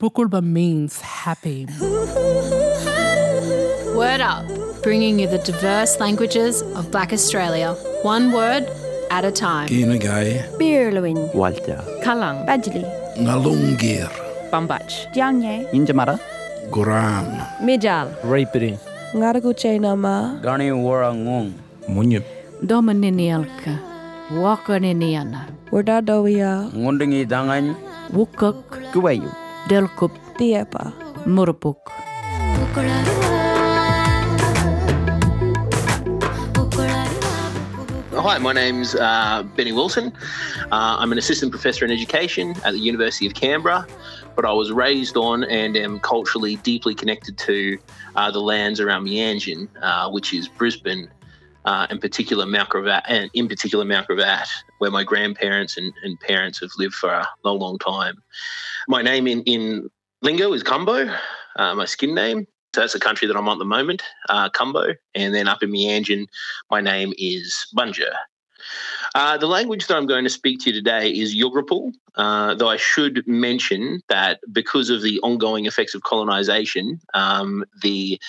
Pukulba means happy. Word Up, bringing you the diverse languages of Black Australia, one word at a time. Kinagai, Birluin, Walter, Kalang, Badjali, Ngalungir, Bambach, Jiangye, Injamara, Guram, Mijal, Rapiri, Ngaraguche Nama, Gani Warangong, Munyip, Domininialka, Wakaniniana, Wardadowia, Ngundingi Dangan, Wukuk, Kuwayu, Delkup, Diepa, Murupuk. Hi, my name's uh, Benny Wilson. Uh, I'm an assistant professor in education at the University of Canberra, but I was raised on and am culturally deeply connected to uh, the lands around Meanjin, uh, which is Brisbane, uh, in particular Mount Gravatt, and in particular Mount Gravatt, where my grandparents and, and parents have lived for a long, long time. My name in, in lingo is Kumbo, uh, my skin name. So that's the country that I'm on at the moment, uh, Kumbo. And then up in Meanjin, my name is Bunja. Uh, the language that I'm going to speak to you today is Yugrapul, uh, though I should mention that because of the ongoing effects of colonisation, um, the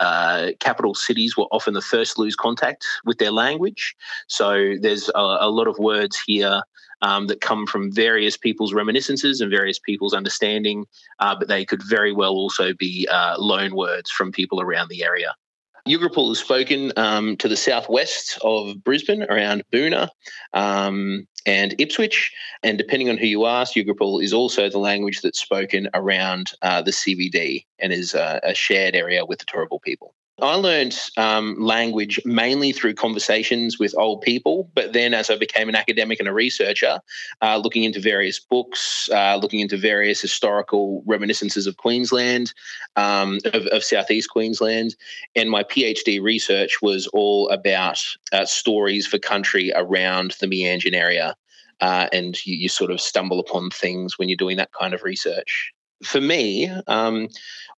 uh, capital cities were often the first to lose contact with their language. So there's a, a lot of words here um, that come from various people's reminiscences and various people's understanding, uh, but they could very well also be uh, loan words from people around the area. Yugrapul is spoken um, to the southwest of Brisbane, around Boonah um, and Ipswich. And depending on who you ask, Yugrapul is also the language that's spoken around uh, the CBD and is uh, a shared area with the Turrbal people. I learned um, language mainly through conversations with old people, but then as I became an academic and a researcher, uh, looking into various books, uh, looking into various historical reminiscences of Queensland, um, of, of, Southeast Queensland, and my PhD research was all about uh, stories for country around the Meanjin area. Uh, and you, you sort of stumble upon things when you're doing that kind of research for me, um,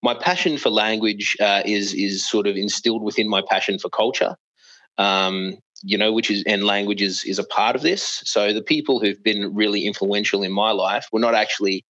my passion for language uh, is is sort of instilled within my passion for culture. Um, you know, which is and language is is a part of this. So the people who've been really influential in my life were not actually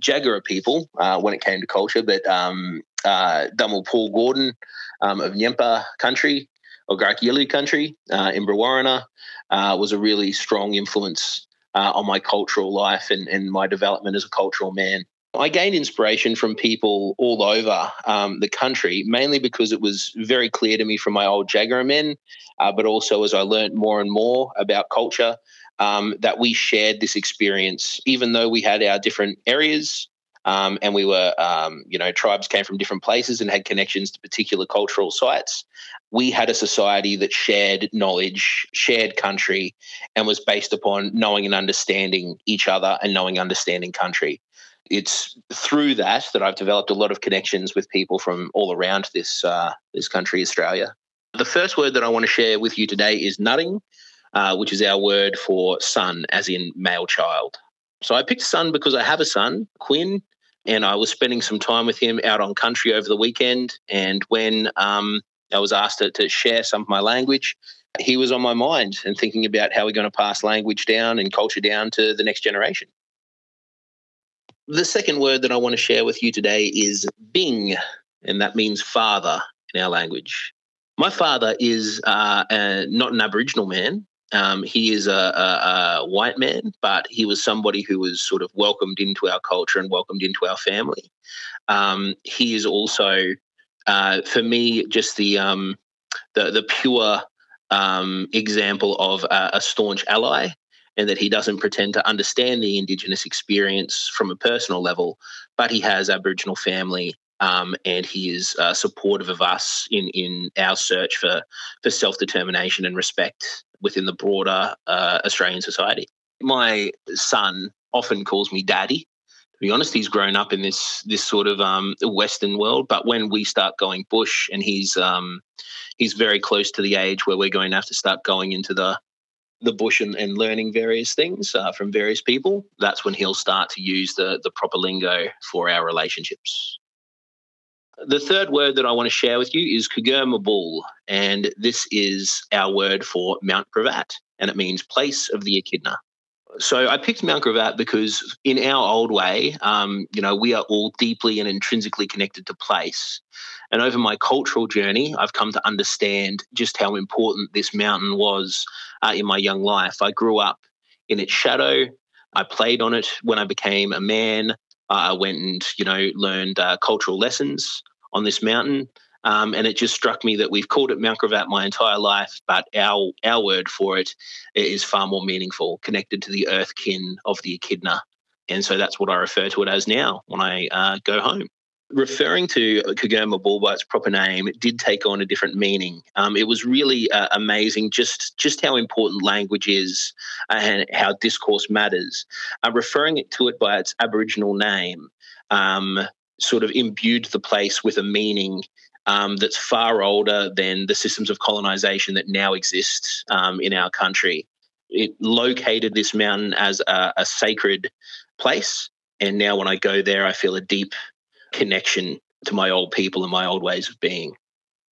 Jagera people uh, when it came to culture, but um, uh, Dummel Paul Gordon um, of Ngemba country or Garkyilu country uh, in Brewarrina uh, was a really strong influence uh, on my cultural life and, and my development as a cultural man. I gained inspiration from people all over um, the country, mainly because it was very clear to me from my old Jagera men, uh, but also as I learned more and more about culture, um, that we shared this experience, even though we had our different areas. Um, and we were, um, you know, tribes came from different places and had connections to particular cultural sites. We had a society that shared knowledge, shared country, and was based upon knowing and understanding each other and knowing, understanding country it's through that that I've developed a lot of connections with people from all around this uh, this country, Australia. The first word that I want to share with you today is nutting, uh, which is our word for son, as in male child. So I picked son because I have a son, Quinn, and I was spending some time with him out on country over the weekend. And when um, I was asked to, to share some of my language, he was on my mind and thinking about how we're going to pass language down and culture down to the next generation. The second word that I want to share with you today is Bing, and that means father in our language. My father is uh, a, not an Aboriginal man. Um, he is a, a, a, white man, but he was somebody who was sort of welcomed into our culture and welcomed into our family. Um, he is also, uh, for me, just the um, the, the pure um, example of a, a staunch ally and that he doesn't pretend to understand the Indigenous experience from a personal level, but he has Aboriginal family um, and he is uh, supportive of us in in our search for for self determination and respect within the broader uh, Australian society. My son often calls me daddy. To be honest, he's grown up in this this sort of um, Western world. But when we start going bush, and he's um, he's very close to the age where we're going to have to start going into the the bush and, and learning various things uh, from various people, that's when he'll start to use the, the proper lingo for our relationships. The third word that I want to share with you is Kugurmabul, and this is our word for Mount Gravatt, and it means place of the echidna. So I picked Mount Gravatt because, in our old way, um, you know, we are all deeply and intrinsically connected to place. And over my cultural journey, I've come to understand just how important this mountain was uh, in my young life. I grew up in its shadow. I played on it when I became a man. Uh, I went and, you know, learned uh, cultural lessons on this mountain. Um, and it just struck me that we've called it Mount Gravatt my entire life, but our our word for it is far more meaningful, connected to the earth kin of the echidna. And so that's what I refer to it as now when I uh, go home. Referring to Kagurma Bul by its proper name, did take on a different meaning. Um, it was really uh, amazing just, just how important language is and how discourse matters. Uh, referring it to it by its Aboriginal name um, sort of imbued the place with a meaning um, that's far older than the systems of colonization that now exist um, in our country. It located this mountain as a, a sacred place. And now when I go there, I feel a deep connection to my old people and my old ways of being.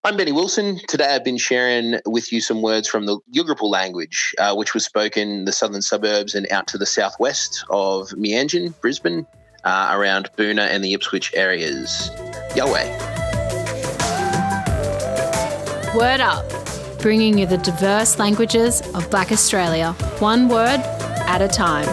I'm Benny Wilson. Today I've been sharing with you some words from the Yugambeh language, uh, which was spoken in the southern suburbs and out to the southwest of Meanjin, Brisbane, uh, around Boonah and the Ipswich areas. Yahweh. Word Up, bringing you the diverse languages of Black Australia, one word at a time.